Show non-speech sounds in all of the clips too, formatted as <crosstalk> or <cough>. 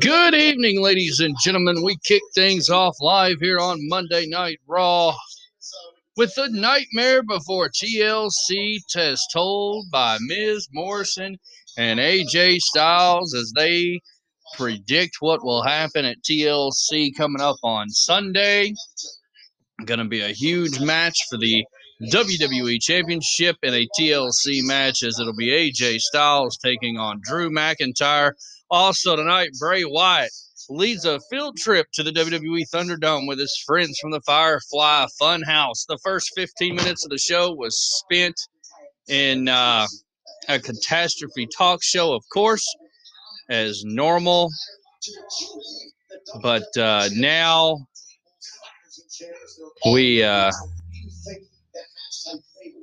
Good evening, ladies and gentlemen. We kick things off live here on Monday Night Raw with the nightmare before TLC test told by Miz Morrison and AJ Styles as they predict what will happen at TLC coming up on Sunday. Going to be a huge match for the WWE Championship in a TLC match as it'll be AJ Styles taking on Drew McIntyre. Also tonight, Bray Wyatt leads a field trip to the WWE Thunderdome with his friends from the Firefly Funhouse. The first 15 minutes of the show was spent in uh, a catastrophe talk show, of course, as normal. But uh, now we uh,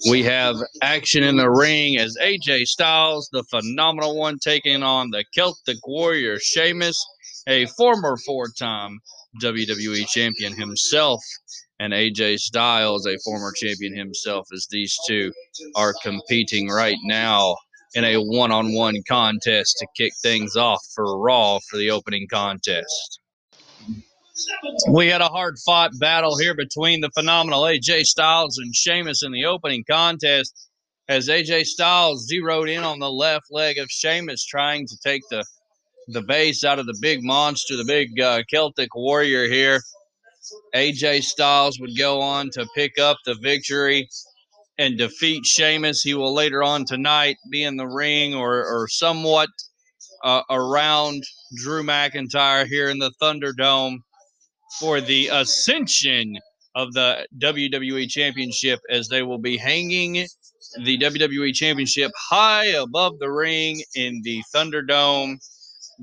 we have action in the ring as AJ Styles, the phenomenal one, taking on the Celtic Warrior Sheamus, a former four-time WWE champion himself, and AJ Styles, a former champion himself, as these two are competing right now in a one-on-one contest to kick things off for Raw for the opening contest. We had a hard fought battle here between the phenomenal AJ Styles and Sheamus in the opening contest as AJ Styles zeroed in on the left leg of Sheamus, trying to take the the base out of the big monster, the big uh, Celtic warrior here. AJ Styles would go on to pick up the victory and defeat Sheamus. He will later on tonight be in the ring or, or somewhat uh, around Drew McIntyre here in the Thunderdome for the ascension of the WWE Championship as they will be hanging the WWE Championship high above the ring in the Thunderdome,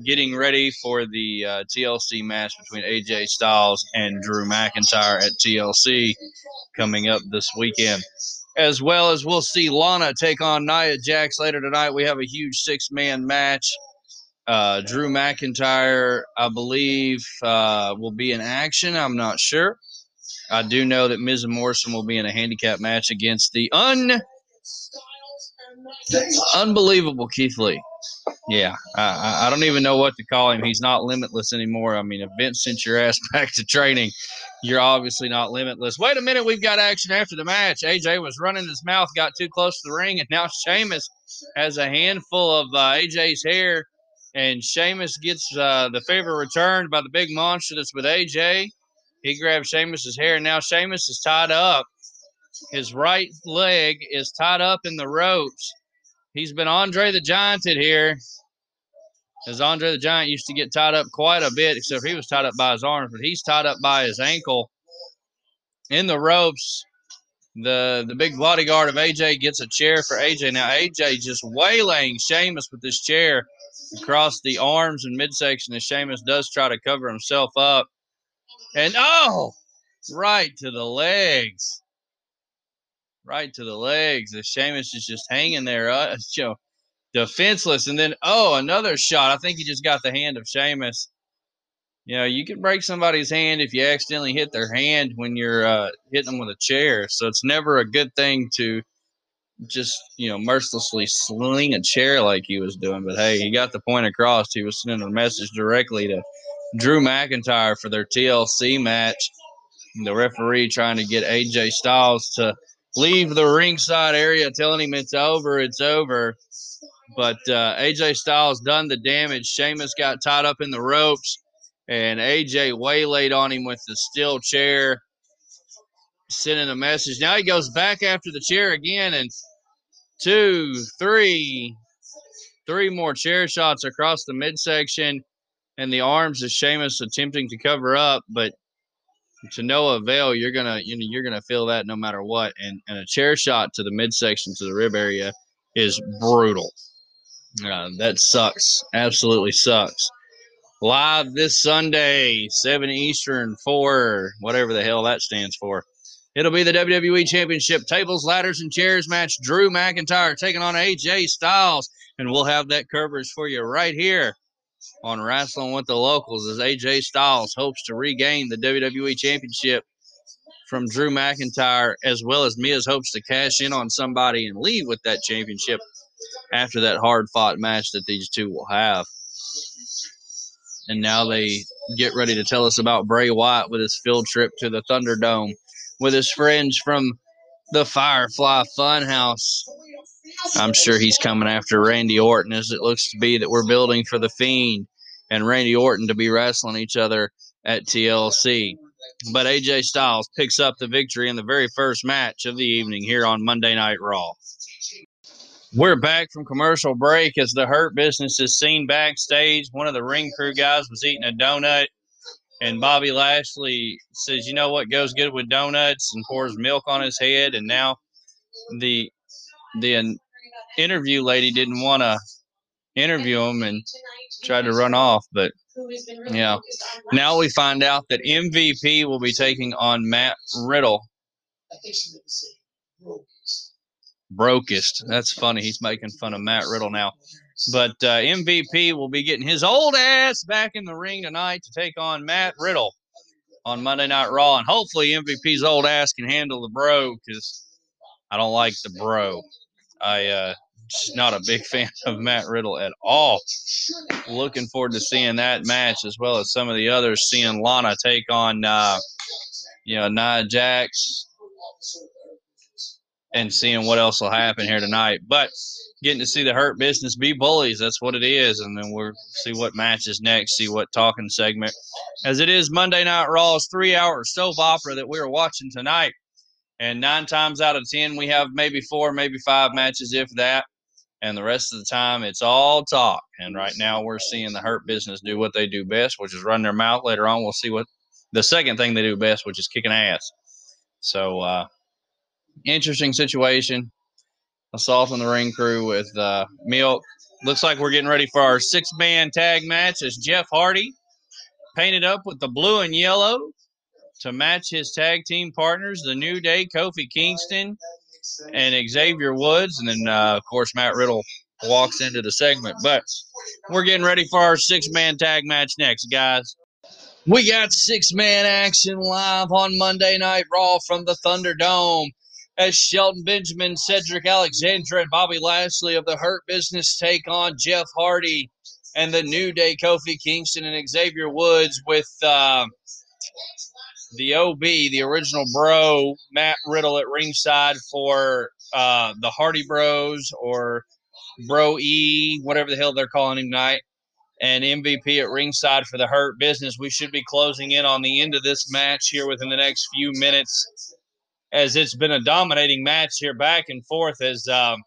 getting ready for the uh, TLC match between AJ Styles and Drew McIntyre at TLC coming up this weekend. As well as we'll see Lana take on Nia Jax later tonight. We have a huge six man match uh, Drew McIntyre, I believe, uh, will be in action. I'm not sure. I do know that Miz and Morrison will be in a handicap match against the un unbelievable Keith Lee. Yeah, I, I don't even know what to call him. He's not limitless anymore. I mean, if Vince sent your ass <laughs> back to training, you're obviously not limitless. Wait a minute, we've got action after the match. AJ was running his mouth, got too close to the ring, and now Sheamus has a handful of uh, AJ's hair and Sheamus gets uh, the favor returned by the big monster that's with AJ. He grabs Sheamus's hair, and now Sheamus is tied up. His right leg is tied up in the ropes. He's been Andre the Gianted here. As Andre the Giant used to get tied up quite a bit, except he was tied up by his arms, but he's tied up by his ankle in the ropes. The the big bodyguard of AJ gets a chair for AJ. Now AJ just waylaying Sheamus with this chair across the arms and midsection as Sheamus does try to cover himself up. And oh, right to the legs. Right to the legs. As Sheamus is just hanging there, uh, <laughs> you know, defenseless. And then, oh, another shot. I think he just got the hand of Sheamus. You know, you can break somebody's hand if you accidentally hit their hand when you're uh, hitting them with a chair. So it's never a good thing to just you know mercilessly sling a chair like he was doing. But hey, he got the point across. He was sending a message directly to Drew McIntyre for their TLC match. The referee trying to get AJ Styles to leave the ringside area, telling him it's over, it's over. But uh, AJ Styles done the damage. Sheamus got tied up in the ropes, and AJ waylaid on him with the steel chair, sending a message. Now he goes back after the chair again, and two, three, three more chair shots across the midsection and the arms of Sheamus attempting to cover up, but to no avail. You're gonna you know you're gonna feel that no matter what. And and a chair shot to the midsection to the rib area is brutal. Uh, that sucks. Absolutely sucks. Live this Sunday, seven Eastern, four whatever the hell that stands for. It'll be the WWE Championship tables, ladders, and chairs match. Drew McIntyre taking on AJ Styles. And we'll have that coverage for you right here on Wrestling with the Locals as AJ Styles hopes to regain the WWE Championship from Drew McIntyre, as well as Miz hopes to cash in on somebody and leave with that championship after that hard fought match that these two will have. And now they get ready to tell us about Bray Wyatt with his field trip to the Thunderdome with his friends from the Firefly Funhouse. I'm sure he's coming after Randy Orton, as it looks to be that we're building for the Fiend and Randy Orton to be wrestling each other at TLC. But AJ Styles picks up the victory in the very first match of the evening here on Monday Night Raw. We're back from commercial break as the Hurt Business is seen backstage. One of the ring crew guys was eating a donut, and Bobby Lashley says, "You know what goes good with donuts?" and pours milk on his head. And now the the interview lady didn't want to interview him and tried to run off, but yeah. Now we find out that MVP will be taking on Matt Riddle. Brokest. That's funny. He's making fun of Matt Riddle now. But uh, MVP will be getting his old ass back in the ring tonight to take on Matt Riddle on Monday Night Raw. And hopefully MVP's old ass can handle the bro because I don't like the bro. I uh not a big <laughs> fan of Matt Riddle at all. Looking forward to seeing that match as well as some of the others. Seeing Lana take on uh you know Nia Jax and seeing what else will happen here tonight. But getting to see the Hurt Business be bullies, that's what it is. And then we'll see what matches next, see what talking segment. As it is Monday Night Raw's three hour soap opera that we're watching tonight. And nine times out of ten, we have maybe four, maybe five matches, if that. And the rest of the time, it's all talk. And right now, we're seeing the Hurt Business do what they do best, which is run their mouth. Later on, we'll see what the second thing they do best, which is kicking ass. So, uh, interesting situation. Assault on the ring crew with uh, Milk. Looks like we're getting ready for our six man tag match as Jeff Hardy painted up with the blue and yellow to match his tag team partners, the New Day, Kofi Kingston, and Xavier Woods. And then, uh, of course, Matt Riddle walks into the segment. But we're getting ready for our six man tag match next, guys. We got six man action live on Monday Night Raw from the Thunderdome as Shelton Benjamin, Cedric Alexander, and Bobby Lashley of the Hurt Business take on Jeff Hardy and the New Day, Kofi Kingston and Xavier Woods with uh, the OB, the original bro, Matt Riddle at ringside for uh, the Hardy Bros or Bro E, whatever the hell they're calling him tonight, and MVP at ringside for the Hurt Business. We should be closing in on the end of this match here within the next few minutes as it's been a dominating match here back and forth as um,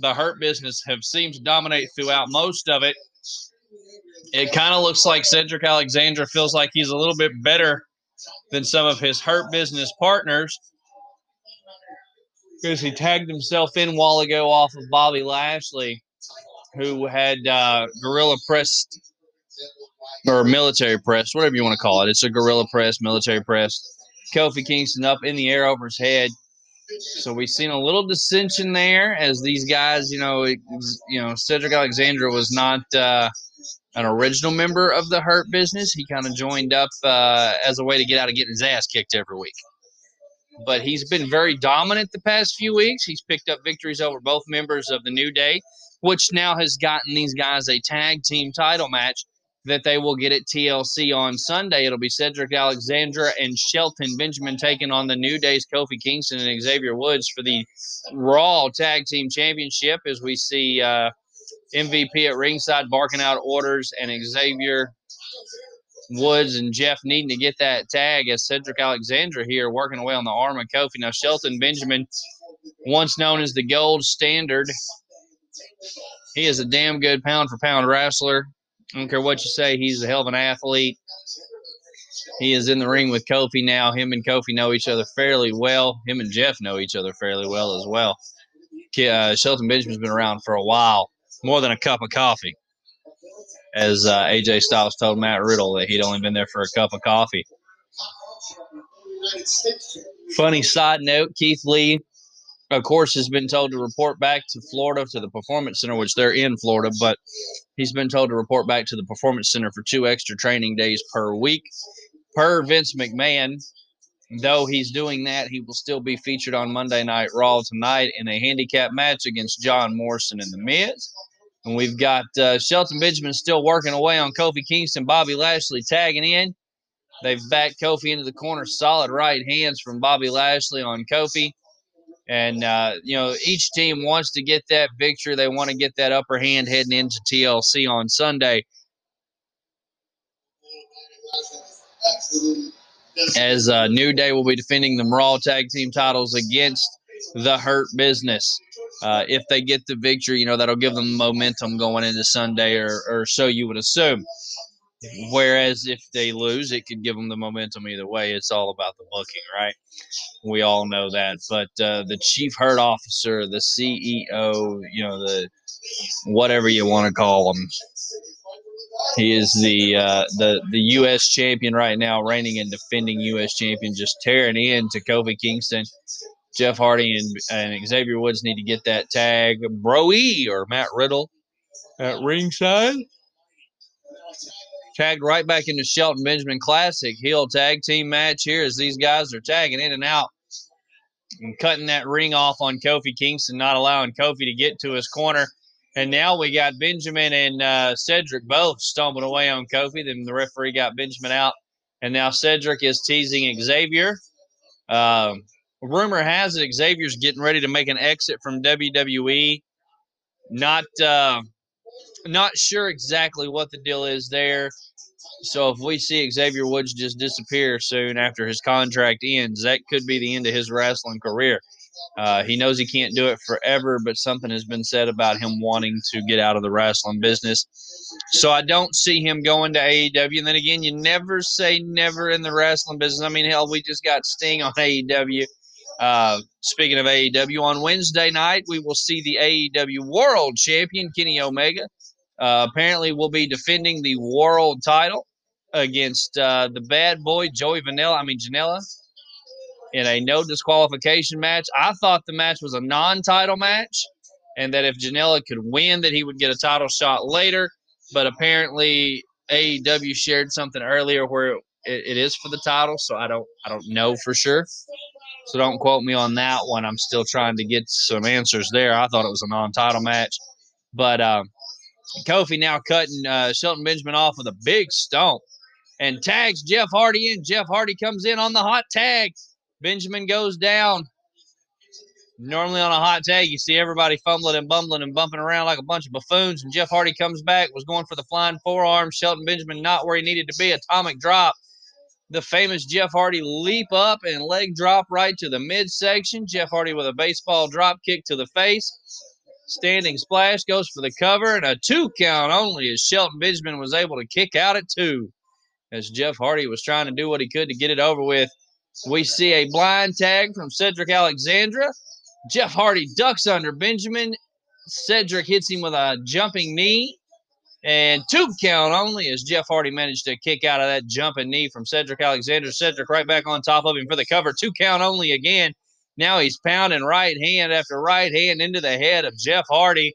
the Hurt Business have seemed to dominate throughout most of it. It kind of looks like Cedric Alexander feels like he's a little bit better than some of his Hurt Business partners because he tagged himself in while ago off of Bobby Lashley, who had uh, gorilla pressed or military press, whatever you want to call it. It's a gorilla press, military press Kofi Kingston up in the air over his head. So we've seen a little dissension there as these guys, you know, you know, Cedric Alexander was not uh, an original member of the Hurt Business. He kind of joined up uh, as a way to get out of getting his ass kicked every week. But he's been very dominant the past few weeks. He's picked up victories over both members of the New Day, which now has gotten these guys a tag team title match that they will get at TLC on Sunday. It'll be Cedric Alexander and Shelton Benjamin taking on the New Day's Kofi Kingston and Xavier Woods for the Raw Tag Team Championship as we see uh, MVP at ringside barking out orders and Xavier Woods and Jeff needing to get that tag as Cedric Alexander here working away on the arm of Kofi. Now, Shelton Benjamin, once known as the gold standard, he is a damn good pound for pound wrestler. I don't care what you say. He's a hell of an athlete. He is in the ring with Kofi now. Him and Kofi know each other fairly well. Him and Jeff know each other fairly well as well. Uh, Shelton Benjamin's been around for a while, more than a cup of coffee. As uh, AJ Styles told Matt Riddle that he'd only been there for a cup of coffee. Funny side note Keith Lee, of course, has been told to report back to Florida to the Performance Center, which they're in Florida, but He's been told to report back to the Performance Center for two extra training days per week. Per Vince McMahon, though he's doing that, he will still be featured on Monday Night Raw tonight in a handicap match against John Morrison and The Miz. And we've got uh, Shelton Benjamin still working away on Kofi Kingston, Bobby Lashley tagging in. They've backed Kofi into the corner, solid right hands from Bobby Lashley on Kofi. And, uh, you know, each team wants to get that victory. They want to get that upper hand heading into TLC on Sunday. As uh, New Day will be defending the Raw Tag Team titles against the Hurt Business. Uh, if they get the victory, you know, that'll give them momentum going into Sunday, or, or so you would assume. Whereas if they lose, it could give them the momentum either way. It's all about the booking, right? We all know that. But uh, the chief hurt officer, the CEO, you know, the whatever you want to call him, he is the uh, the the U.S. champion right now, reigning and defending U.S. champion, just tearing into Kofi Kingston. Jeff Hardy and, and Xavier Woods need to get that tag. Broe or Matt Riddle at ringside tagged right back into Shelton Benjamin Classic heel tag team match here as these guys are tagging in and out and cutting that ring off on Kofi Kingston, not allowing Kofi to get to his corner. And now we got Benjamin and uh, Cedric both stumbling away on Kofi. Then the referee got Benjamin out. And now Cedric is teasing Xavier. Um, rumor has it Xavier's getting ready to make an exit from WWE. Not uh, not sure exactly what the deal is there. So if we see Xavier Woods just disappear soon after his contract ends, that could be the end of his wrestling career. Uh, he knows he can't do it forever, but something has been said about him wanting to get out of the wrestling business. So I don't see him going to AEW. And then again, you never say never in the wrestling business. I mean, hell, we just got Sting on <laughs> AEW. Uh, speaking of AEW, on Wednesday night, we will see the AEW World Champion, Kenny Omega. Uh, apparently, will be defending the world title against uh, the bad boy Joey Vanilla. I mean Janela in a no disqualification match. I thought the match was a non-title match, and that if Janela could win, that he would get a title shot later. But apparently, AEW shared something earlier where it, it is for the title, so I don't I don't know for sure. So don't quote me on that one. I'm still trying to get some answers there. I thought it was a non-title match, but um, Kofi now cutting uh, Shelton Benjamin off with a big stomp and tags Jeff Hardy in. Jeff Hardy comes in on the hot tag. Benjamin goes down. Normally on a hot tag, you see everybody fumbling and bumbling and bumping around like a bunch of buffoons. And Jeff Hardy comes back, was going for the flying forearm. Shelton Benjamin not where he needed to be. Atomic drop. The famous Jeff Hardy leap up and leg drop right to the midsection. Jeff Hardy with a baseball drop kick to the face. Standing splash goes for the cover and a two count only as Shelton Benjamin was able to kick out at two as Jeff Hardy was trying to do what he could to get it over with. We see a blind tag from Cedric Alexander. Jeff Hardy ducks under Benjamin. Cedric hits him with a jumping knee. And two count only as Jeff Hardy managed to kick out of that jumping knee from Cedric Alexander. Cedric right back on top of him for the cover. Two count only again. Now he's pounding right hand after right hand into the head of Jeff Hardy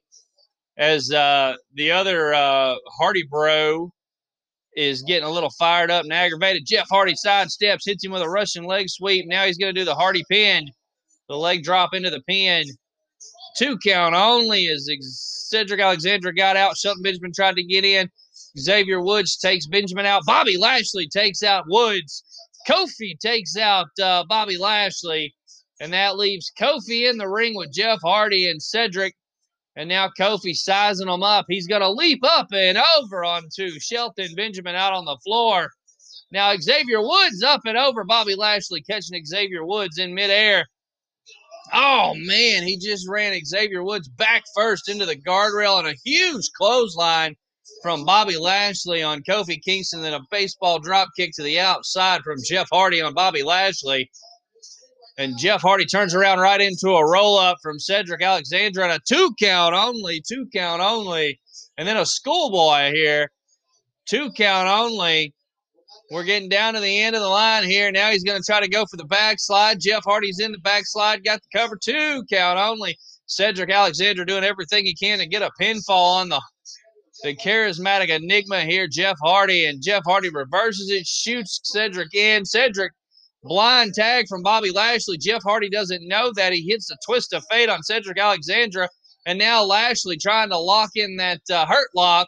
as uh, the other uh, Hardy bro is getting a little fired up and aggravated. Jeff Hardy sidesteps, hits him with a Russian leg sweep. Now he's going to do the Hardy pin. The leg drop into the pin. Two count only as Cedric Alexander got out. Shelton Benjamin tried to get in. Xavier Woods takes Benjamin out. Bobby Lashley takes out Woods. Kofi takes out uh, Bobby Lashley. And that leaves Kofi in the ring with Jeff Hardy and Cedric. And now Kofi sizing them up. He's going to leap up and over onto Shelton Benjamin out on the floor. Now Xavier Woods up and over Bobby Lashley catching Xavier Woods in midair. Oh man, he just ran Xavier Woods back first into the guardrail and a huge clothesline from Bobby Lashley on Kofi Kingston, then a baseball drop kick to the outside from Jeff Hardy on Bobby Lashley. And Jeff Hardy turns around right into a roll up from Cedric Alexander and a two count only, two count only. And then a schoolboy here, two count only. We're getting down to the end of the line here. Now he's going to try to go for the backslide. Jeff Hardy's in the backslide, got the cover, two count only. Cedric Alexander doing everything he can to get a pinfall on the the charismatic enigma here, Jeff Hardy. And Jeff Hardy reverses it, shoots Cedric in. Cedric Blind tag from Bobby Lashley. Jeff Hardy doesn't know that. He hits the twist of fate on Cedric Alexander. And now Lashley trying to lock in that uh, hurt lock.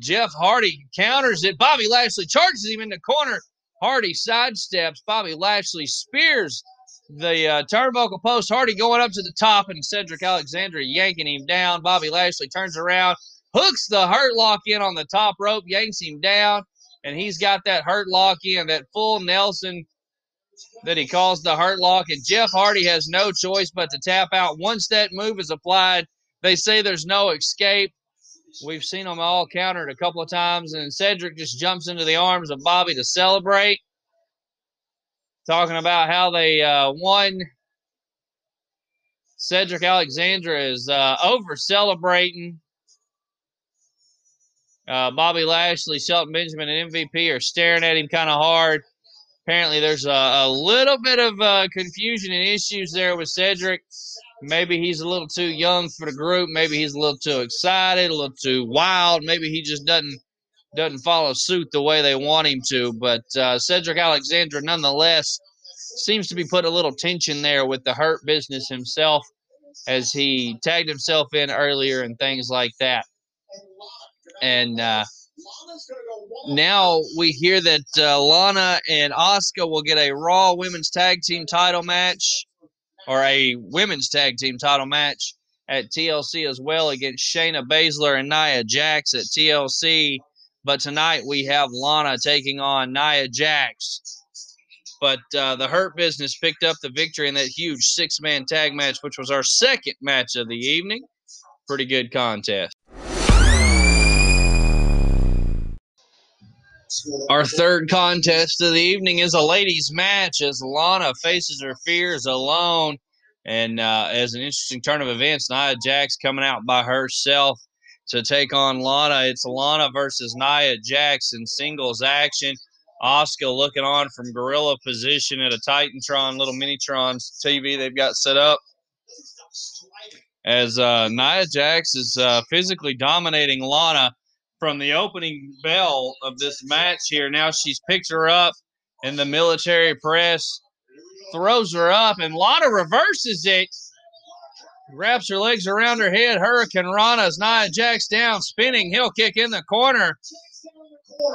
Jeff Hardy counters it. Bobby Lashley charges him in the corner. Hardy sidesteps. Bobby Lashley spears the uh, turnbuckle post. Hardy going up to the top, and Cedric Alexander yanking him down. Bobby Lashley turns around, hooks the hurt lock in on the top rope, yanks him down, and he's got that hurt lock in, that full Nelson that he calls the hurt lock. And Jeff Hardy has no choice but to tap out. Once that move is applied, they say there's no escape. We've seen them all countered a couple of times, and Cedric just jumps into the arms of Bobby to celebrate. Talking about how they uh, won. Cedric Alexander is uh, over celebrating. Uh, Bobby Lashley, Shelton Benjamin, and MVP are staring at him kind of hard. Apparently, there's a, a little bit of uh, confusion and issues there with Cedric. Maybe he's a little too young for the group. Maybe he's a little too excited, a little too wild. Maybe he just doesn't doesn't follow suit the way they want him to. But uh, Cedric Alexander, nonetheless, seems to be put a little tension there with the Hurt Business himself, as he tagged himself in earlier and things like that. And uh, now we hear that uh, Lana and Asuka will get a Raw Women's Tag Team title match or a women's tag team title match at TLC as well against Shayna Baszler and Nia Jax at TLC. But tonight we have Lana taking on Nia Jax. But uh, the Hurt Business picked up the victory in that huge six man tag match, which was our second match of the evening. Pretty good contest. Our third contest of the evening is a ladies' match as Lana faces her fears alone. And uh, as an interesting turn of events, Nia Jax coming out by herself to take on Lana. It's Lana versus Nia Jax in singles action. Asuka looking on from gorilla position at a Titantron, little Minitron TV they've got set up. As uh, Nia Jax is uh, physically dominating Lana from the opening bell of this match here. Now she's picked her up in the military press, throws her up, and Lana reverses it. Wraps her legs around her head. hurricanrana as Nia Jax down, spinning heel kick in the corner.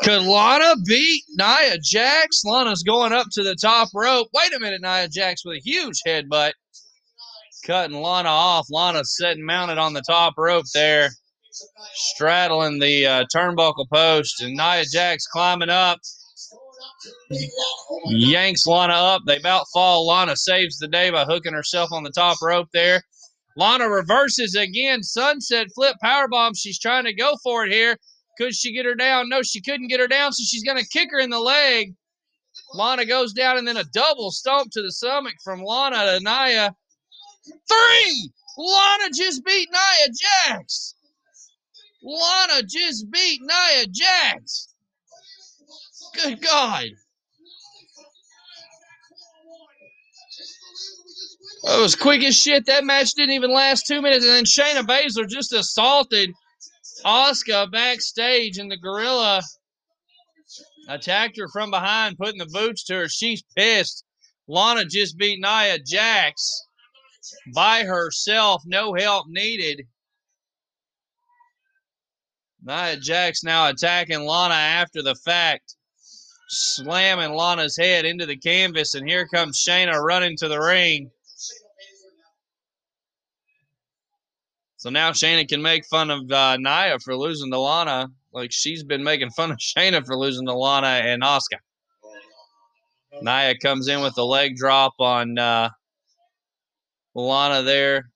Could Lana beat Nia Jax? Lana's going up to the top rope. Wait a minute, Nia Jax with a huge headbutt. Cutting Lana off. Lana sitting mounted on the top rope there straddling the uh, turnbuckle post, and Nia Jax climbing up. Yanks Lana up. They about fall. Lana saves the day by hooking herself on the top rope there. Lana reverses again. Sunset flip power bomb. She's trying to go for it here. Could she get her down? No, she couldn't get her down, so she's going to kick her in the leg. Lana goes down, and then a double stomp to the stomach from Lana to Nia. Three! Lana just beat Nia Jax. Lana just beat Nia Jax. Good God. That was quick as shit. That match didn't even last two minutes. And then Shayna Baszler just assaulted Asuka backstage, and the gorilla attacked her from behind, putting the boots to her. She's pissed. Lana just beat Nia Jax by herself, no help needed. Nia Jax now attacking Lana after the fact, slamming Lana's head into the canvas, and here comes Shayna running to the ring. So now Shayna can make fun of uh, Nia for losing to Lana, like she's been making fun of <laughs> Shayna for losing to Lana and Asuka. Nia comes in with the leg drop on uh, Lana there.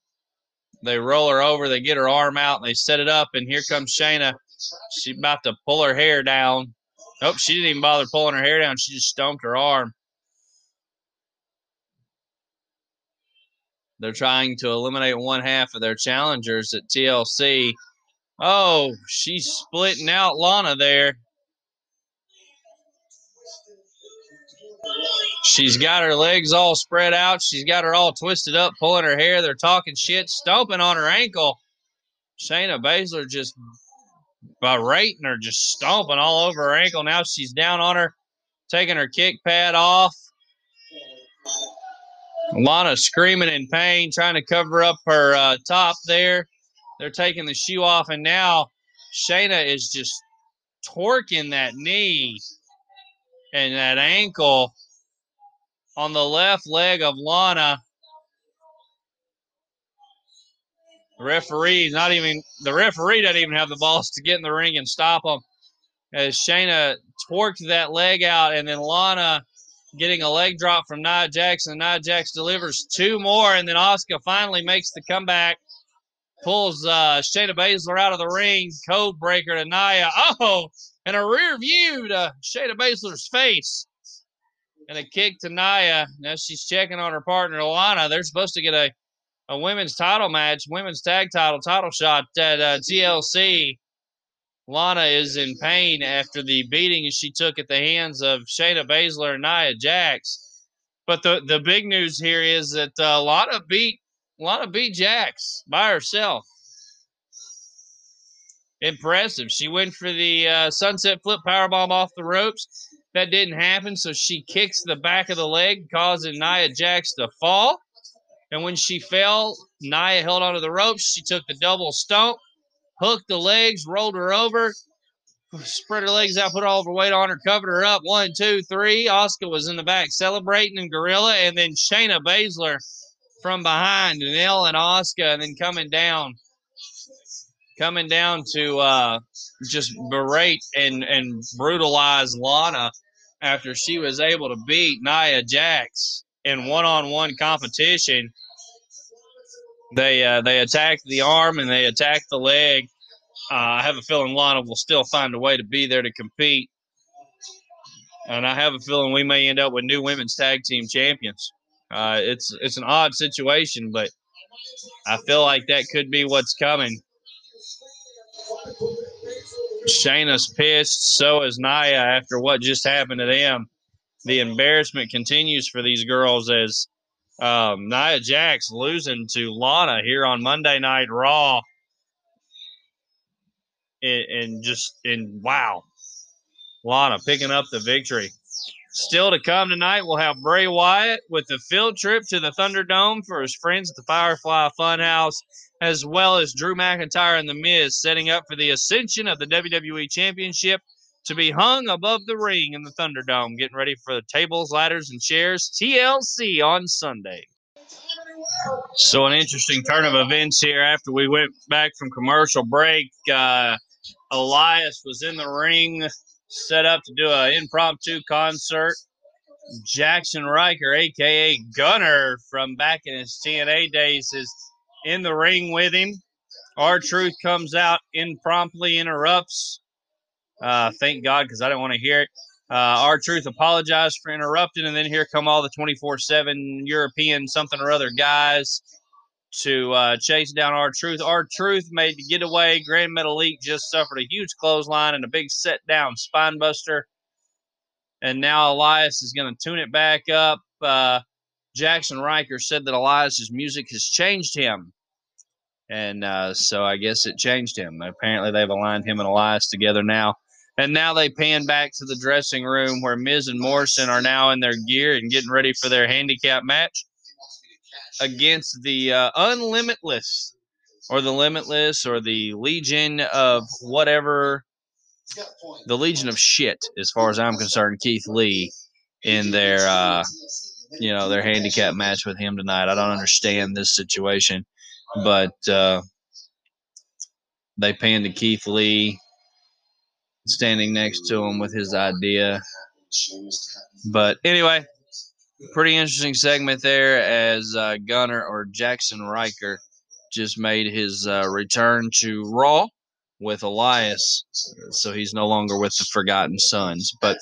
They roll her over. They get her arm out. And they set it up. And here comes Shayna. She's about to pull her hair down. Nope, she didn't even bother pulling her hair down. She just stomped her arm. They're trying to eliminate one half of their challengers at TLC. Oh, she's splitting out Lana there. She's got her legs all spread out. She's got her all twisted up, pulling her hair. They're talking shit, stomping on her ankle. Shayna Baszler just berating her, just stomping all over her ankle. Now she's down on her, taking her kick pad off. Lana screaming in pain, trying to cover up her uh, top there. They're taking the shoe off, and now Shayna is just torquing that knee and that ankle on the left leg of Lana. The referee not even the referee doesn't even have the balls to get in the ring and stop them. As Shayna torqued that leg out, and then Lana getting a leg drop from Nia Jackson. Nia Jax delivers two more, and then Asuka finally makes the comeback. Pulls uh, Shayna Baszler out of the ring. Code breaker to Nia. Oh, and a rear view to Shayna Baszler's face. And a kick to Nia. Now she's checking on her partner, Lana. They're supposed to get a, a women's title match, women's tag title title shot at uh, TLC. Lana is in pain after the beating she took at the hands of Shayna Baszler and Nia Jax. But the, the big news here is that uh, Lana beat Lana beat Jax by herself. Impressive. She went for the uh, sunset flip powerbomb off the ropes. That didn't happen, so she kicks the back of the leg, causing Nia Jax to fall. And when she fell, Nia held onto the ropes. She took the double stomp, hooked the legs, rolled her over, spread her legs out, put all of her weight on her, covered her up. One, two, three. Asuka was in the back celebrating and Gorilla, and then Shayna Baszler from behind, Asuka, and Oscar, and then coming down, coming down to uh, just berate and and brutalize Lana after she was able to beat Nia Jax in one-on-one competition. They uh, they attacked the arm and they attacked the leg. Uh, I have a feeling Lana will still find a way to be there to compete, and I have a feeling we may end up with new women's tag team champions. Uh, it's it's an odd situation, but I feel like that could be what's coming. Shayna's pissed, so is Nia after what just happened to them. The embarrassment continues for these girls as um, Nia Jax losing to Lana here on Monday Night Raw. And, and just, and wow, Lana picking up the victory. Still to come tonight, we'll have Bray Wyatt with a field trip to the Thunderdome for his friends at the Firefly Funhouse, as well as Drew McIntyre and The Miz setting up for the ascension of the WWE Championship to be hung above the ring in the Thunderdome, getting ready for the tables, ladders, and chairs TLC on Sunday. So, an interesting turn of events here after we went back from commercial break. Uh, Elias was in the ring set up to do an impromptu concert. Jaxson Ryker, aka Gunner, from back in his TNA days, is in the ring with him. R-Truth comes out, impromptu interrupts. Uh, thank God, because I didn't want to hear it. Uh, R-Truth apologized for interrupting, and then here come all the 24 7 European something or other guys to uh, chase down R-Truth. Our Truth made the getaway. Gran Metalik just suffered a huge clothesline and a big set down spine buster. And now Elias is going to tune it back up. Uh, Jaxson Ryker said that Elias's music has changed him. And uh, so I guess it changed him. Apparently, they've aligned him and Elias together now. And now they pan back to the dressing room where Miz and Morrison are now in their gear and getting ready for their handicap match against the uh, Unlimitless or the Limitless or the Legion of whatever. The Legion of shit, as far as I'm concerned, Keith Lee in their, uh, you know, their handicap match with him tonight. I don't understand this situation, but uh, they panned to Keith Lee standing next to him with his idea. But anyway, pretty interesting segment there as uh, Gunner or Jaxson Ryker just made his uh, return to Raw with Elias. So he's no longer with the Forgotten Sons. But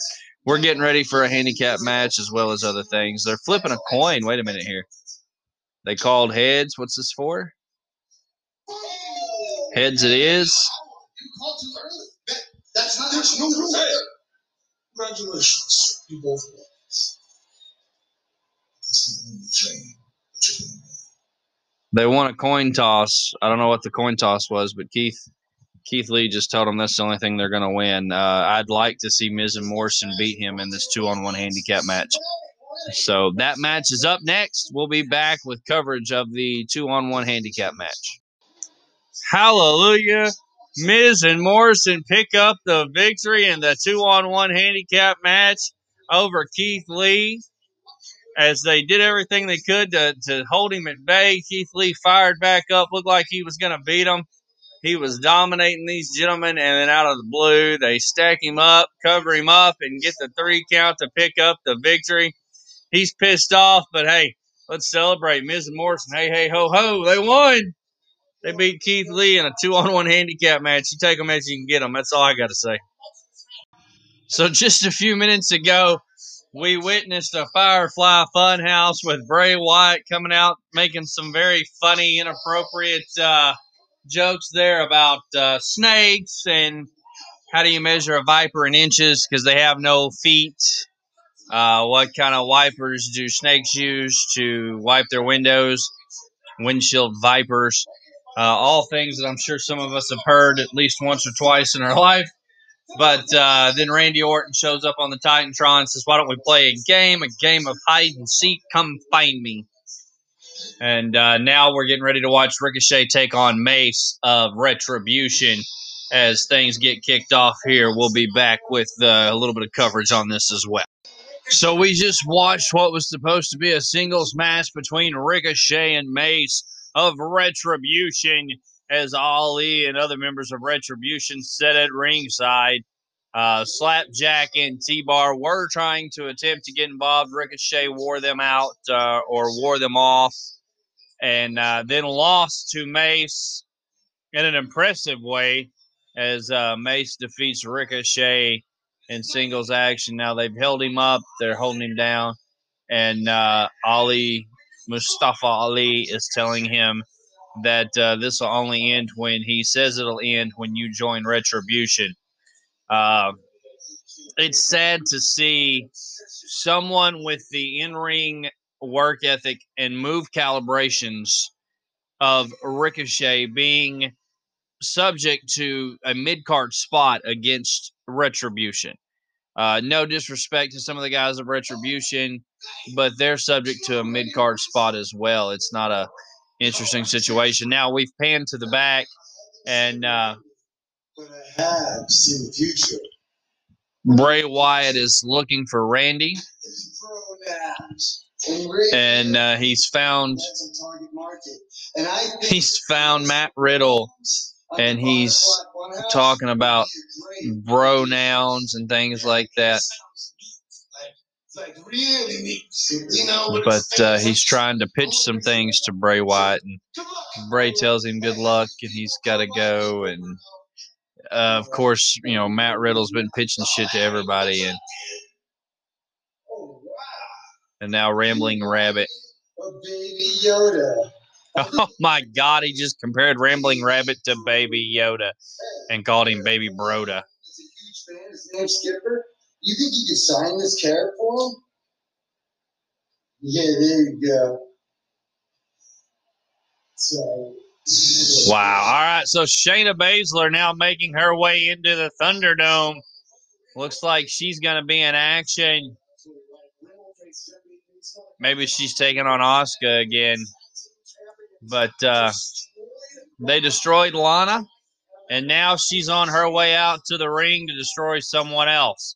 we're getting ready for a handicap match as well as other things. They're flipping a coin. Wait a minute here. They called heads. What's this for? Heads it is. They won a coin toss. I don't know what the coin toss was, but Keith Keith Lee just told them that's the only thing they're going to win. Uh, I'd like to see Miz and Morrison beat him in this two on one handicap match. So that match is up next. We'll be back with coverage of the two on one handicap match. Hallelujah. Miz and Morrison pick up the victory in the two on one handicap match over Keith Lee as they did everything they could to, to hold him at bay. Keith Lee fired back up, looked like he was going to beat him. He was dominating these gentlemen, and then out of the blue, they stack him up, cover him up, and get the three count to pick up the victory. He's pissed off, but hey, let's celebrate. And Morrison, hey, hey, ho, ho, they won. They beat Keith Lee in a two on one handicap match. You take them as you can get them. That's all I got to say. So, just a few minutes ago, we witnessed a Firefly Funhouse with Bray Wyatt coming out making some very funny, inappropriate uh, jokes there about uh, snakes and how do you measure a viper in inches because they have no feet. Uh, what kind of wipers do snakes use to wipe their windows? Windshield vipers. Uh, all things that I'm sure some of us have heard at least once or twice in our <laughs> life. But uh, then Randy Orton shows up on the Titantron and says, Why don't we play a game, a game of hide and seek? Come find me. And uh, now we're getting ready to watch Ricochet take on Mace of Retribution as things get kicked off here. We'll be back with uh, a little bit of coverage on this as well. So we just watched what was supposed to be a singles match between Ricochet and Mace of Retribution as Ali and other members of Retribution sat at ringside. Uh, Slapjack and T Bar were trying to attempt to get involved. Ricochet wore them out uh, or wore them off and uh, then lost to Mace in an impressive way as uh, Mace defeats Ricochet in singles action. Now they've held him up, they're holding him down, and uh, Ali, Mustafa Ali, is telling him that uh, this will only end when he says it'll end when you join Retribution. Uh, it's sad to see someone with the in ring work ethic and move calibrations of Ricochet being subject to a mid card spot against Retribution. Uh, no disrespect to some of the guys of Retribution, but they're subject to a mid card spot as well. It's not a interesting situation. Now we've panned to the back, and uh. Bray Wyatt is looking for Randy. And, uh, he's found he's found Matt Riddle and he's talking about bro nouns and things like that. But uh, he's trying to pitch some things to Bray Wyatt, and Bray tells him good luck, and he's got to go. And uh, of course, you know Matt Riddle's been pitching shit to everybody, and. And now Rambling Rabbit. A baby Yoda. <laughs> Oh my God, he just compared Rambling Rabbit to Baby Yoda and called him Baby Broda. A huge fan. His name's Skipper. You think you could sign this carrot for him? Yeah, there you go. So. Wow. All right. So Shayna Baszler now making her way into the Thunderdome. Looks like she's going to be in action. Maybe she's taking on Asuka again. But uh, they destroyed Lana, and now she's on her way out to the ring to destroy someone else.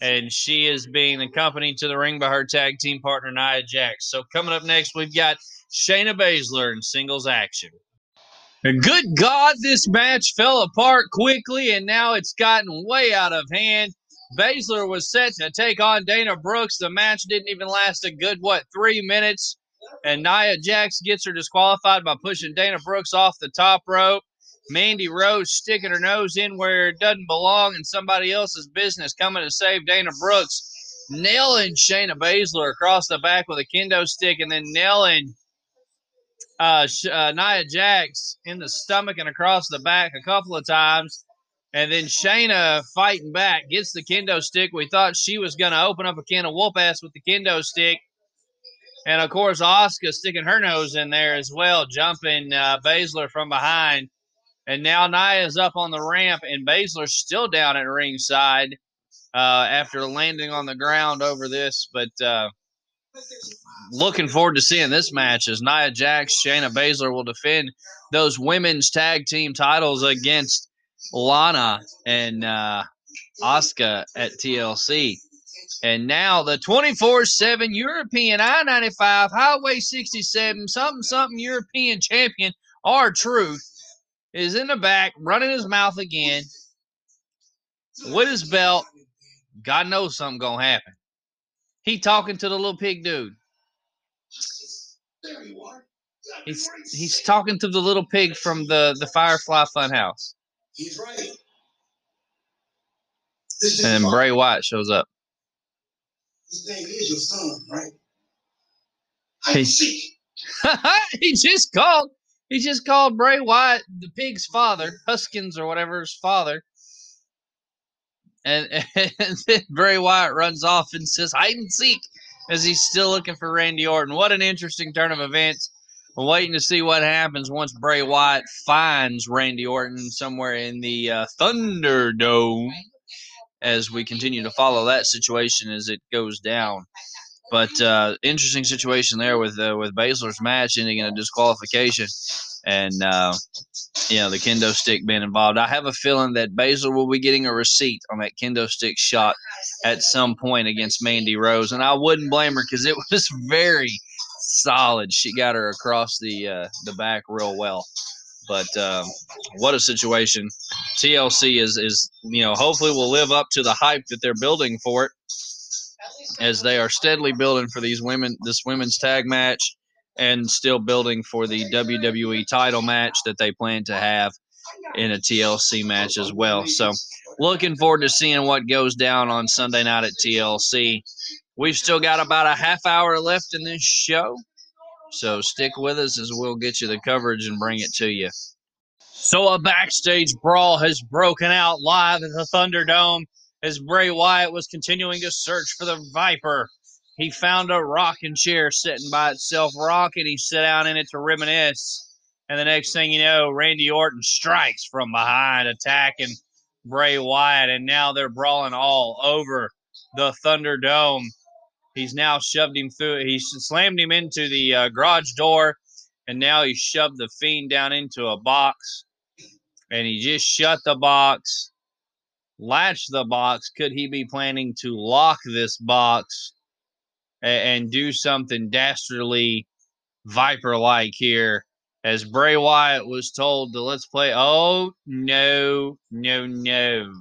And she is being accompanied to the ring by her tag team partner, Nia Jax. So coming up next, we've got Shayna Baszler in singles action. Good God, this match fell apart quickly, and now it's gotten way out of hand. Baszler was set to take on Dana Brooks. The match didn't even last a good, what, three minutes? And Nia Jax gets her disqualified by pushing Dana Brooks off the top rope. Mandy Rose sticking her nose in where it doesn't belong in somebody else's business, coming to save Dana Brooks, nailing Shayna Baszler across the back with a kendo stick, and then nailing uh, uh, Nia Jax in the stomach and across the back a couple of times. And then Shayna fighting back, gets the kendo stick. We thought she was going to open up a can of whoop ass with the kendo stick. And of course, Asuka sticking her nose in there as well, jumping uh, Baszler from behind. And now Nia's up on the ramp, and Baszler's still down at ringside uh, after landing on the ground over this. But uh, looking forward to seeing this match as Nia Jax, Shayna Baszler will defend those women's tag team titles against Lana and uh, Asuka at TLC. And now the 24 7 European I 95 Highway 67 something something European champion, R-Truth, is in the back running his mouth again with his belt. God knows something going to happen. He talking to the little pig dude. He's he's talking to the little pig from the the Firefly Funhouse. He's right. And then Bray Wyatt shows up. This thing is your son, right? Hey. <laughs> he just called. He just called Bray Wyatt the pig's father, Huskus or whatever's father. And, <laughs> and then Bray Wyatt runs off and says hide and seek as he's still looking for Randy Orton. What an interesting turn of events. We're waiting to see what happens once Bray Wyatt finds Randy Orton somewhere in the uh, Thunderdome as we continue to follow that situation as it goes down. But uh, interesting situation there with uh, with Baszler's match ending in a disqualification, and uh, you know the kendo stick being involved. I have a feeling that Baszler will be getting a receipt on that kendo stick shot at some point against Mandy Rose, and I wouldn't blame her because it <laughs> was very solid. She got her across the uh, the back real well. But um, what a situation! TLC is is you know hopefully will live up to the hype that they're building for it, as they are steadily building for these women this women's tag match, and still building for the WWE title match that they plan to have in a TLC match as well. So looking forward to seeing what goes down on Sunday night at TLC. We've still got about a half hour left in this show. So stick with us as we'll get you the coverage and bring it to you. So a backstage brawl has broken out live at the Thunderdome as Bray Wyatt was continuing to search for the Viper. He found a rocking chair sitting by itself, rocking. He sat down in it to reminisce. And the next thing you know, Randy Orton strikes from behind, attacking Bray Wyatt. And now they're brawling all over the Thunderdome. He's now shoved him through. He slammed him into the uh, garage door, and now he shoved the fiend down into a box. And he just shut the box, latched the box. Could he be planning to lock this box and, and do something dastardly viper-like here? As Bray Wyatt was told to let's play. Oh no, no, no!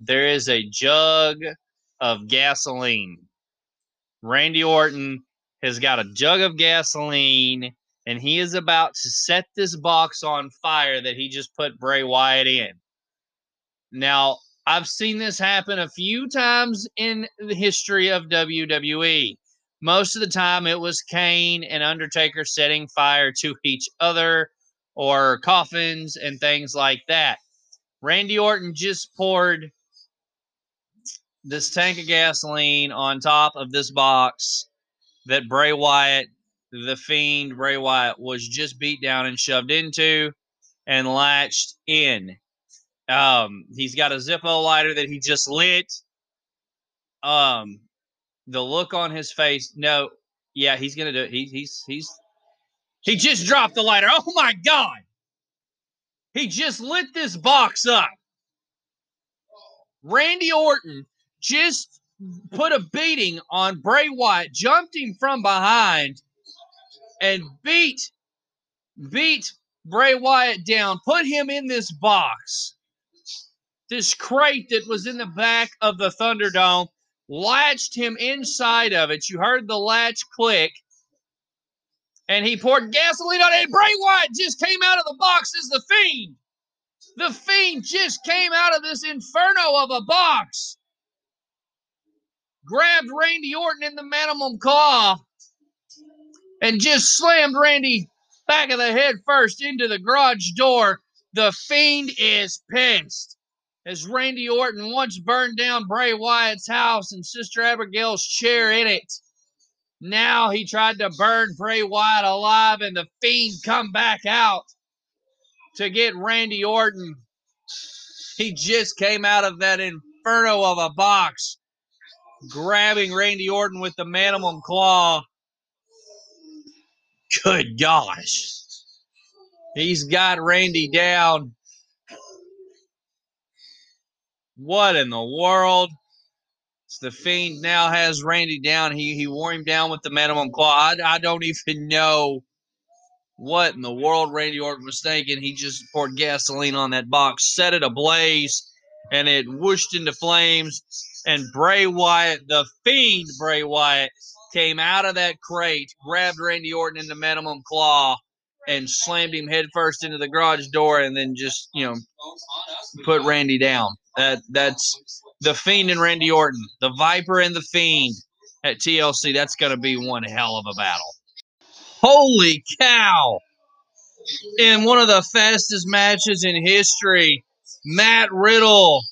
There is a jug of gasoline. Randy Orton has got a jug of gasoline and he is about to set this box on fire that he just put Bray Wyatt in. Now, I've seen this happen a few times in the history of WWE. Most of the time, it was Kane and Undertaker setting fire to each other or coffins and things like that. Randy Orton just poured this tank of gasoline on top of this box that Bray Wyatt, the fiend Bray Wyatt, was just beat down and shoved into and latched in. Um, he's got a Zippo lighter that he just lit. Um, the look on his face. No, yeah, he's gonna do it. He, he's he's he just dropped the lighter. Oh my god! He just lit this box up. Randy Orton just put a beating on Bray Wyatt, jumped him from behind, and beat beat Bray Wyatt down, put him in this box, this crate that was in the back of the Thunderdome, latched him inside of it. You heard the latch click. And he poured gasoline on it. Bray Wyatt just came out of the box as the Fiend. The Fiend just came out of this inferno of a box grabbed Randy Orton in the Mandible Claw and just slammed Randy back of the head first into the garage door. The Fiend is pissed. As Randy Orton once burned down Bray Wyatt's house and Sister Abigail's chair in it. Now he tried to burn Bray Wyatt alive, and the Fiend come back out to get Randy Orton. He just came out of that inferno of a box grabbing Randy Orton with the Mandible Claw. Good gosh. He's got Randy down. What in the world? The Fiend now has Randy down. He he wore him down with the Mandible Claw. I, I don't even know what in the world Randy Orton was thinking. He just poured gasoline on that box, set it ablaze, and it whooshed into flames. And Bray Wyatt, the Fiend Bray Wyatt, came out of that crate, grabbed Randy Orton in the Mandible Claw, and slammed him headfirst into the garage door, and then just you know put Randy down. That that's the Fiend and Randy Orton, the Viper and the Fiend at TLC. That's going to be one hell of a battle. Holy cow! In one of the fastest matches in history, Matt Riddle,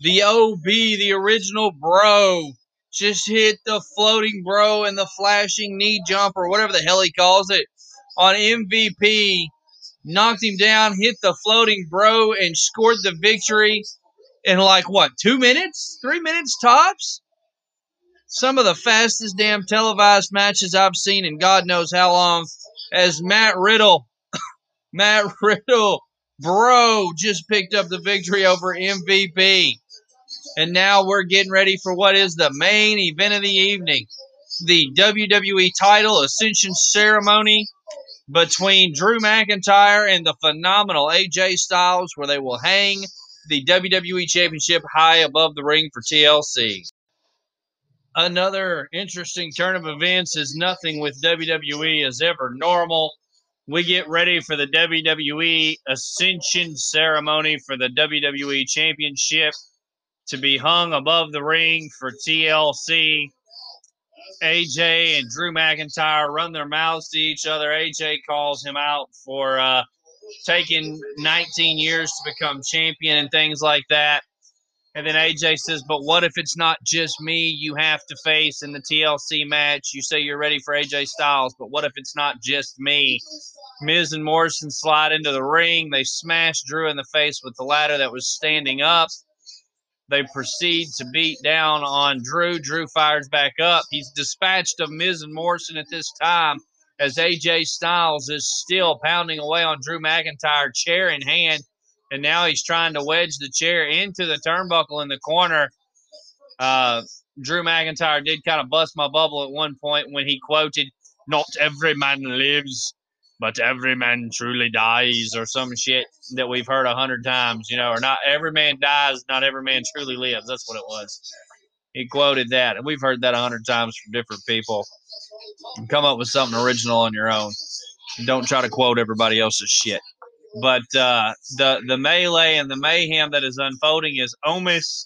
the OB, the original bro, just hit the floating bro and the flashing knee jump or whatever the hell he calls it on MVP. Knocked him down, hit the floating bro, and scored the victory in like what, two minutes? Three minutes tops? Some of the fastest damn televised matches I've seen in God knows how long as Matt Riddle, <coughs> Matt Riddle, bro, just picked up the victory over MVP. And now we're getting ready for what is the main event of the evening the WWE title ascension ceremony between Drew McIntyre and the phenomenal AJ Styles, where they will hang the WWE Championship high above the ring for TLC. Another interesting turn of events is nothing with WWE is ever normal. We get ready for the WWE Ascension ceremony for the WWE Championship to be hung above the ring for TLC. AJ and Drew McIntyre run their mouths to each other. AJ calls him out for uh, taking 19 years to become champion and things like that. And then AJ says, But what if it's not just me you have to face in the TLC match? You say you're ready for AJ Styles, but what if it's not just me? Miz and Morrison slide into the ring. They smash Drew in the face with the ladder that was standing up. They proceed to beat down on Drew. Drew fires back up. He's dispatched of Miz and Morrison at this time as AJ Styles is still pounding away on Drew McIntyre, chair in hand. And now he's trying to wedge the chair into the turnbuckle in the corner. Uh, Drew McIntyre did kind of bust my bubble at one point when he quoted, Not every man lives, but every man truly dies, or some shit that we've heard a hundred times, you know, or not every man dies, not every man truly lives. That's what it was. He quoted that, and we've heard that a hundred times from different people. Come up with something original on your own. Don't try to quote everybody else's shit. But uh, the the melee and the mayhem that is unfolding is Omos.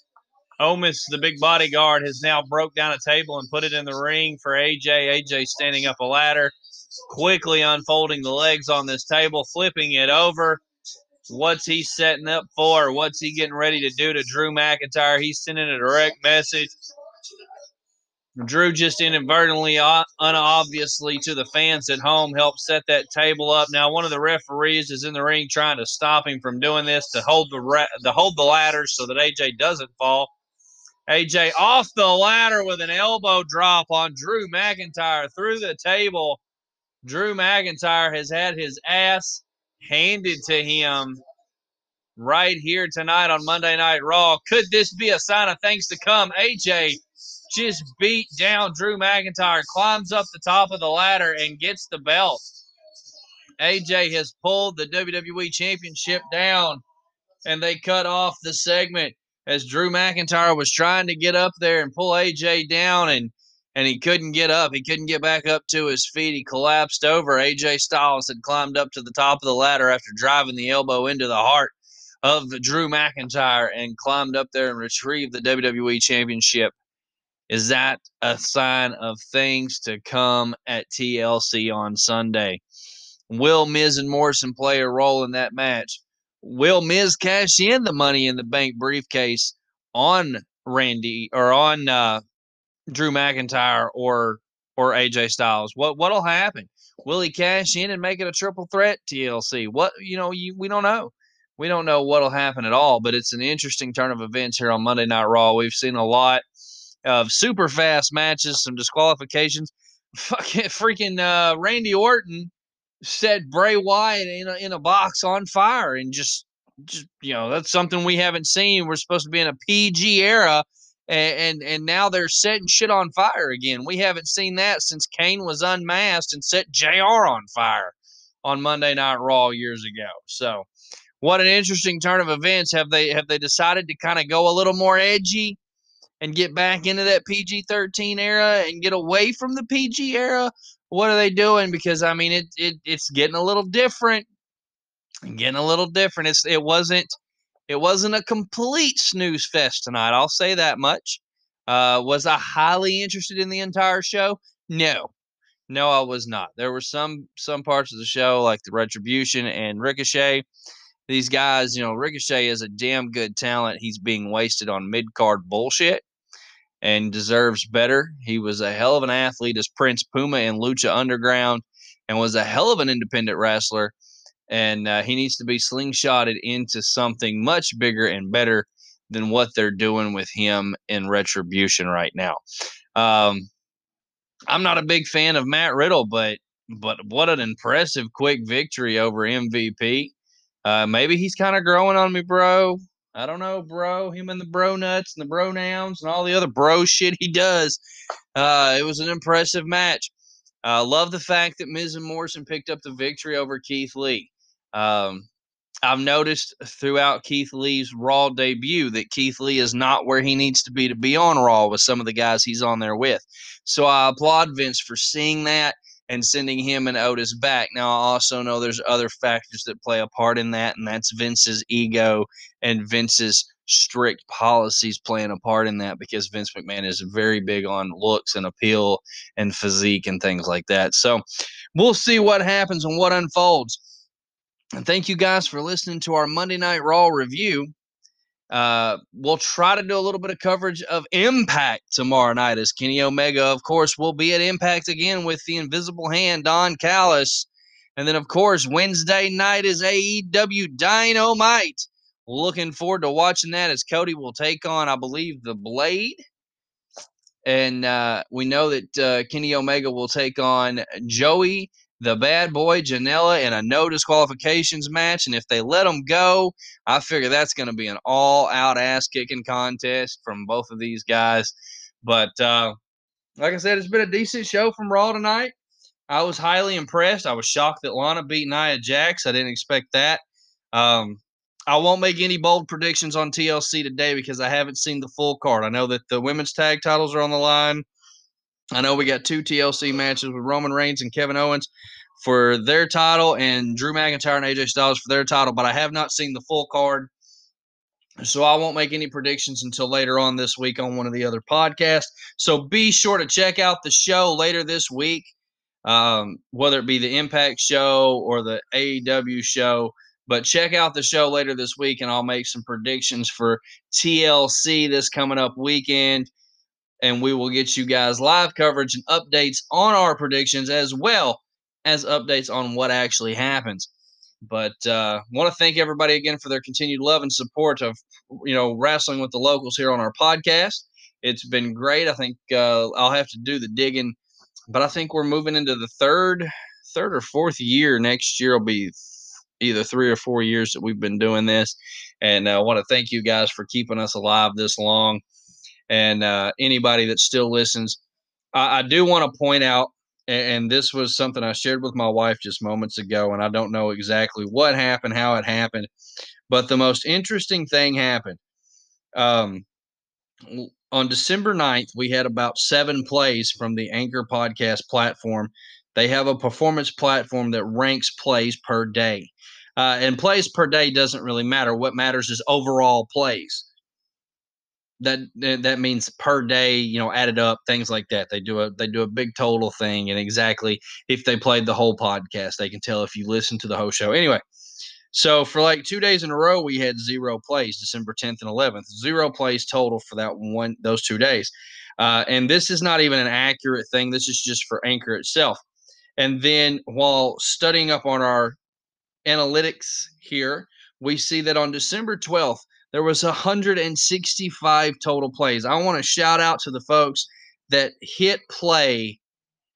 Omos, the big bodyguard, has now broke down a table and put it in the ring for AJ. AJ standing up a ladder, quickly unfolding the legs on this table, flipping it over. What's he setting up for? What's he getting ready to do to Drew McIntyre? He's sending a direct message. Drew just inadvertently, uh, unobviously to the fans at home, helped set that table up. Now, one of the referees is in the ring trying to stop him from doing this to hold the to hold the ladder so that AJ doesn't fall. AJ off the ladder with an elbow drop on Drew McIntyre through the table. Drew McIntyre has had his ass handed to him right here tonight on Monday Night Raw. Could this be a sign of things to come? AJ just beat down Drew McIntyre, climbs up the top of the ladder, and gets the belt. AJ has pulled the WWE Championship down, and they cut off the segment as Drew McIntyre was trying to get up there and pull AJ down, and and he couldn't get up. He couldn't get back up to his feet. He collapsed over. AJ Styles had climbed up to the top of the ladder after driving the elbow into the heart of Drew McIntyre and climbed up there and retrieved the WWE Championship. Is that a sign of things to come at TLC on Sunday? Will Miz and Morrison play a role in that match? Will Miz cash in the Money in the Bank briefcase on Randy or on uh, Drew McIntyre or or AJ Styles? What what'll happen? Will he cash in and make it a triple threat TLC? What you know, you, we don't know. We don't know what'll happen at all, but it's an interesting turn of events here on Monday Night Raw. We've seen a lot of super fast matches, some disqualifications. <laughs> Fucking freaking uh, Randy Orton set Bray Wyatt in a, in a box on fire and just just you know that's something we haven't seen. We're supposed to be in a PG era, and and, and now they're setting shit on fire again. We haven't seen that since Kane was unmasked and set Jr. on fire on Monday Night Raw years ago. So, what an interesting turn of events. Have they have they decided to kind of go a little more edgy? And get back into that PG 13 era and get away from the PG era? What are they doing? Because I mean, it, it it's getting a little different getting a little different. It's it wasn't it wasn't a complete snooze fest tonight. I'll say that much. Uh, was I highly interested in the entire show? No, no, I was not. There were some some parts of the show like the Retribution and Ricochet. These guys, you know, Ricochet is a damn good talent. He's being wasted on mid card bullshit and deserves better. He was a hell of an athlete as Prince Puma in Lucha Underground and was a hell of an independent wrestler and uh, he needs to be slingshotted into something much bigger and better than what they're doing with him in Retribution right now. Um, I'm not a big fan of Matt Riddle, but but what an impressive quick victory over MVP. Uh, maybe he's kind of growing on me, bro. I don't know, bro. Him and the bro nuts and the bro nouns and all the other bro shit he does. Uh, it was an impressive match. I uh, love the fact that Miz and Morrison picked up the victory over Keith Lee. Um, I've noticed throughout Keith Lee's Raw debut that Keith Lee is not where he needs to be to be on Raw with some of the guys he's on there with. So I applaud Vince for seeing that and sending him and Otis back. Now, I also know there's other factors that play a part in that, and that's Vince's ego and Vince's strict policies playing a part in that because Vince McMahon is very big on looks and appeal and physique and things like that. So we'll see what happens and what unfolds. And thank you guys for listening to our Monday Night Raw review. Uh, we'll try to do a little bit of coverage of Impact tomorrow night as Kenny Omega, of course, will be at Impact again with the Invisible Hand, Don Callis. And then, of course, Wednesday night is AEW Dynamite. Looking forward to watching that as Cody will take on, I believe, the Blade. And uh, we know that uh, Kenny Omega will take on Joey the bad boy Janela in a no disqualifications match. And if they let him go, I figure that's going to be an all out ass kicking contest from both of these guys. But uh, like I said, it's been a decent show from Raw tonight. I was highly impressed. I was shocked that Lana beat Nia Jax. I didn't expect that. Um, I won't make any bold predictions on TLC today because I haven't seen the full card. I know that the women's tag titles are on the line. I know we got two TLC matches with Roman Reigns and Kevin Owens for their title and Drew McIntyre and AJ Styles for their title, but I have not seen the full card. So I won't make any predictions until later on this week on one of the other podcasts. So be sure to check out the show later this week, um, whether it be the Impact show or the AEW show. But check out the show later this week, and I'll make some predictions for TLC this coming up weekend and we will get you guys live coverage and updates on our predictions as well as updates on what actually happens. But uh, want to thank everybody again for their continued love and support of you know wrestling with the locals here on our podcast. It's been great. I think uh, I'll have to do the digging, but I think we're moving into the third, third or fourth year. Next year will be either three or four years that we've been doing this, and I want to thank you guys for keeping us alive this long and uh, anybody that still listens. I, I do want to point out, and, and this was something I shared with my wife just moments ago, and I don't know exactly what happened, how it happened, but the most interesting thing happened. Um, on December 9th, we had about seven plays from the Anchor podcast platform. They have a performance platform that ranks plays per day. Uh, and plays per day doesn't really matter. What matters is overall plays that that means per day you know added up things like that. They do a they do a big total thing and exactly if they played the whole podcast they can tell if you listen to the whole show. Anyway so for like two days in a row we had zero plays december 10th and 11th zero plays total for that one those two days. Uh, and this is not even an accurate thing. This is just for anchor itself. And then while studying up on our analytics here we see that on december 12th There was 165 total plays. I want to shout out to the folks that hit play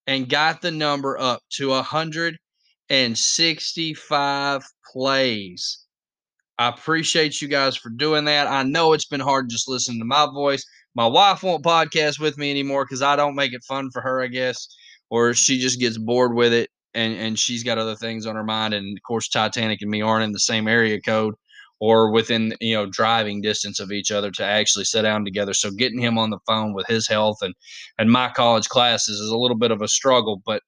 and got the number up to 165 plays. I appreciate you guys for doing that. I know it's been hard just listening to my voice. My wife won't podcast with me anymore because I don't make it fun for her, I guess, or she just gets bored with it and and she's got other things on her mind. And of course, Titanic and me aren't in the same area code or within you know driving distance of each other to actually sit down together. So getting him on the phone with his health and and my college classes is a little bit of a struggle, but.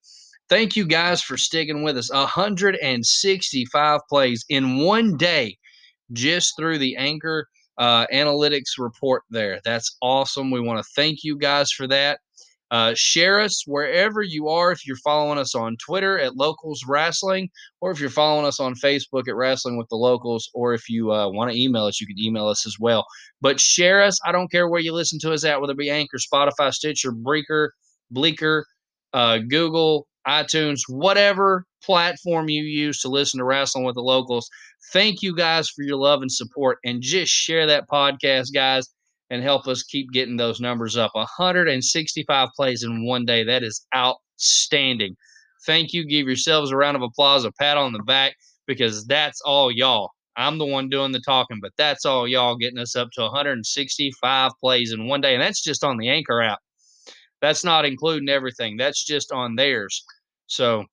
Thank you guys for sticking with us. 165 plays in one day just through the Anchor uh, analytics report there. That's awesome. We want to thank you guys for that. Uh, share us wherever you are. If you're following us on Twitter at Locals Wrestling, or if you're following us on Facebook at Wrestling with the Locals, or if you uh, want to email us, you can email us as well. But share us. I don't care where you listen to us at, whether it be Anchor, Spotify, Stitcher, Breaker, Bleaker, uh, Google, iTunes, whatever platform you use to listen to Wrestling with the Locals. Thank you guys for your love and support. And just share that podcast, guys, and help us keep getting those numbers up. 165 plays in one day. That is outstanding. Thank you. Give yourselves a round of applause, a pat on the back, because that's all y'all. I'm the one doing the talking, but that's all y'all getting us up to 165 plays in one day. And that's just on the Anchor app. That's not including everything. That's just on theirs. So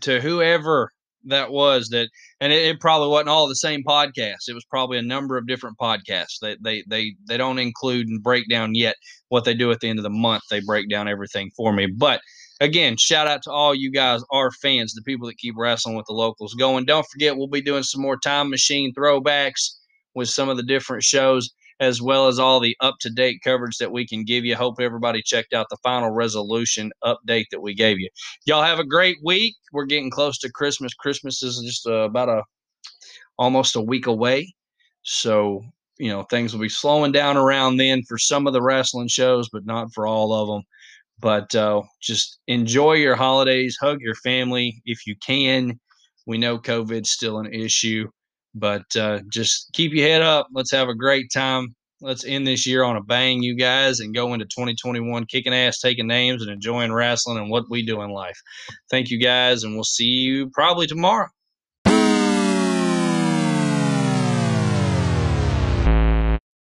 to whoever that was that and it, it, probably wasn't all the same podcast it was probably a number of different podcasts. They, they they they don't include and break down yet what they do at the end of the month. They break down everything for me. But again shout out to all you guys our fans the people that keep wrestling with the locals going. Don't forget we'll be doing some more time machine throwbacks with some of the different shows as well as all the up to date coverage that we can give you. Hope everybody checked out the final resolution update that we gave you. Y'all have a great week. We're getting close to Christmas. Christmas is just uh, about a almost a week away. So, you know, things will be slowing down around then for some of the wrestling shows, but not for all of them. But uh, just enjoy your holidays, hug your family if you can. We know COVID's still an issue. But uh, just keep your head up. Let's have a great time. Let's end this year on a bang, you guys, and go into 2021 kicking ass, taking names, and enjoying wrestling and what we do in life. Thank you guys, and we'll see you probably tomorrow.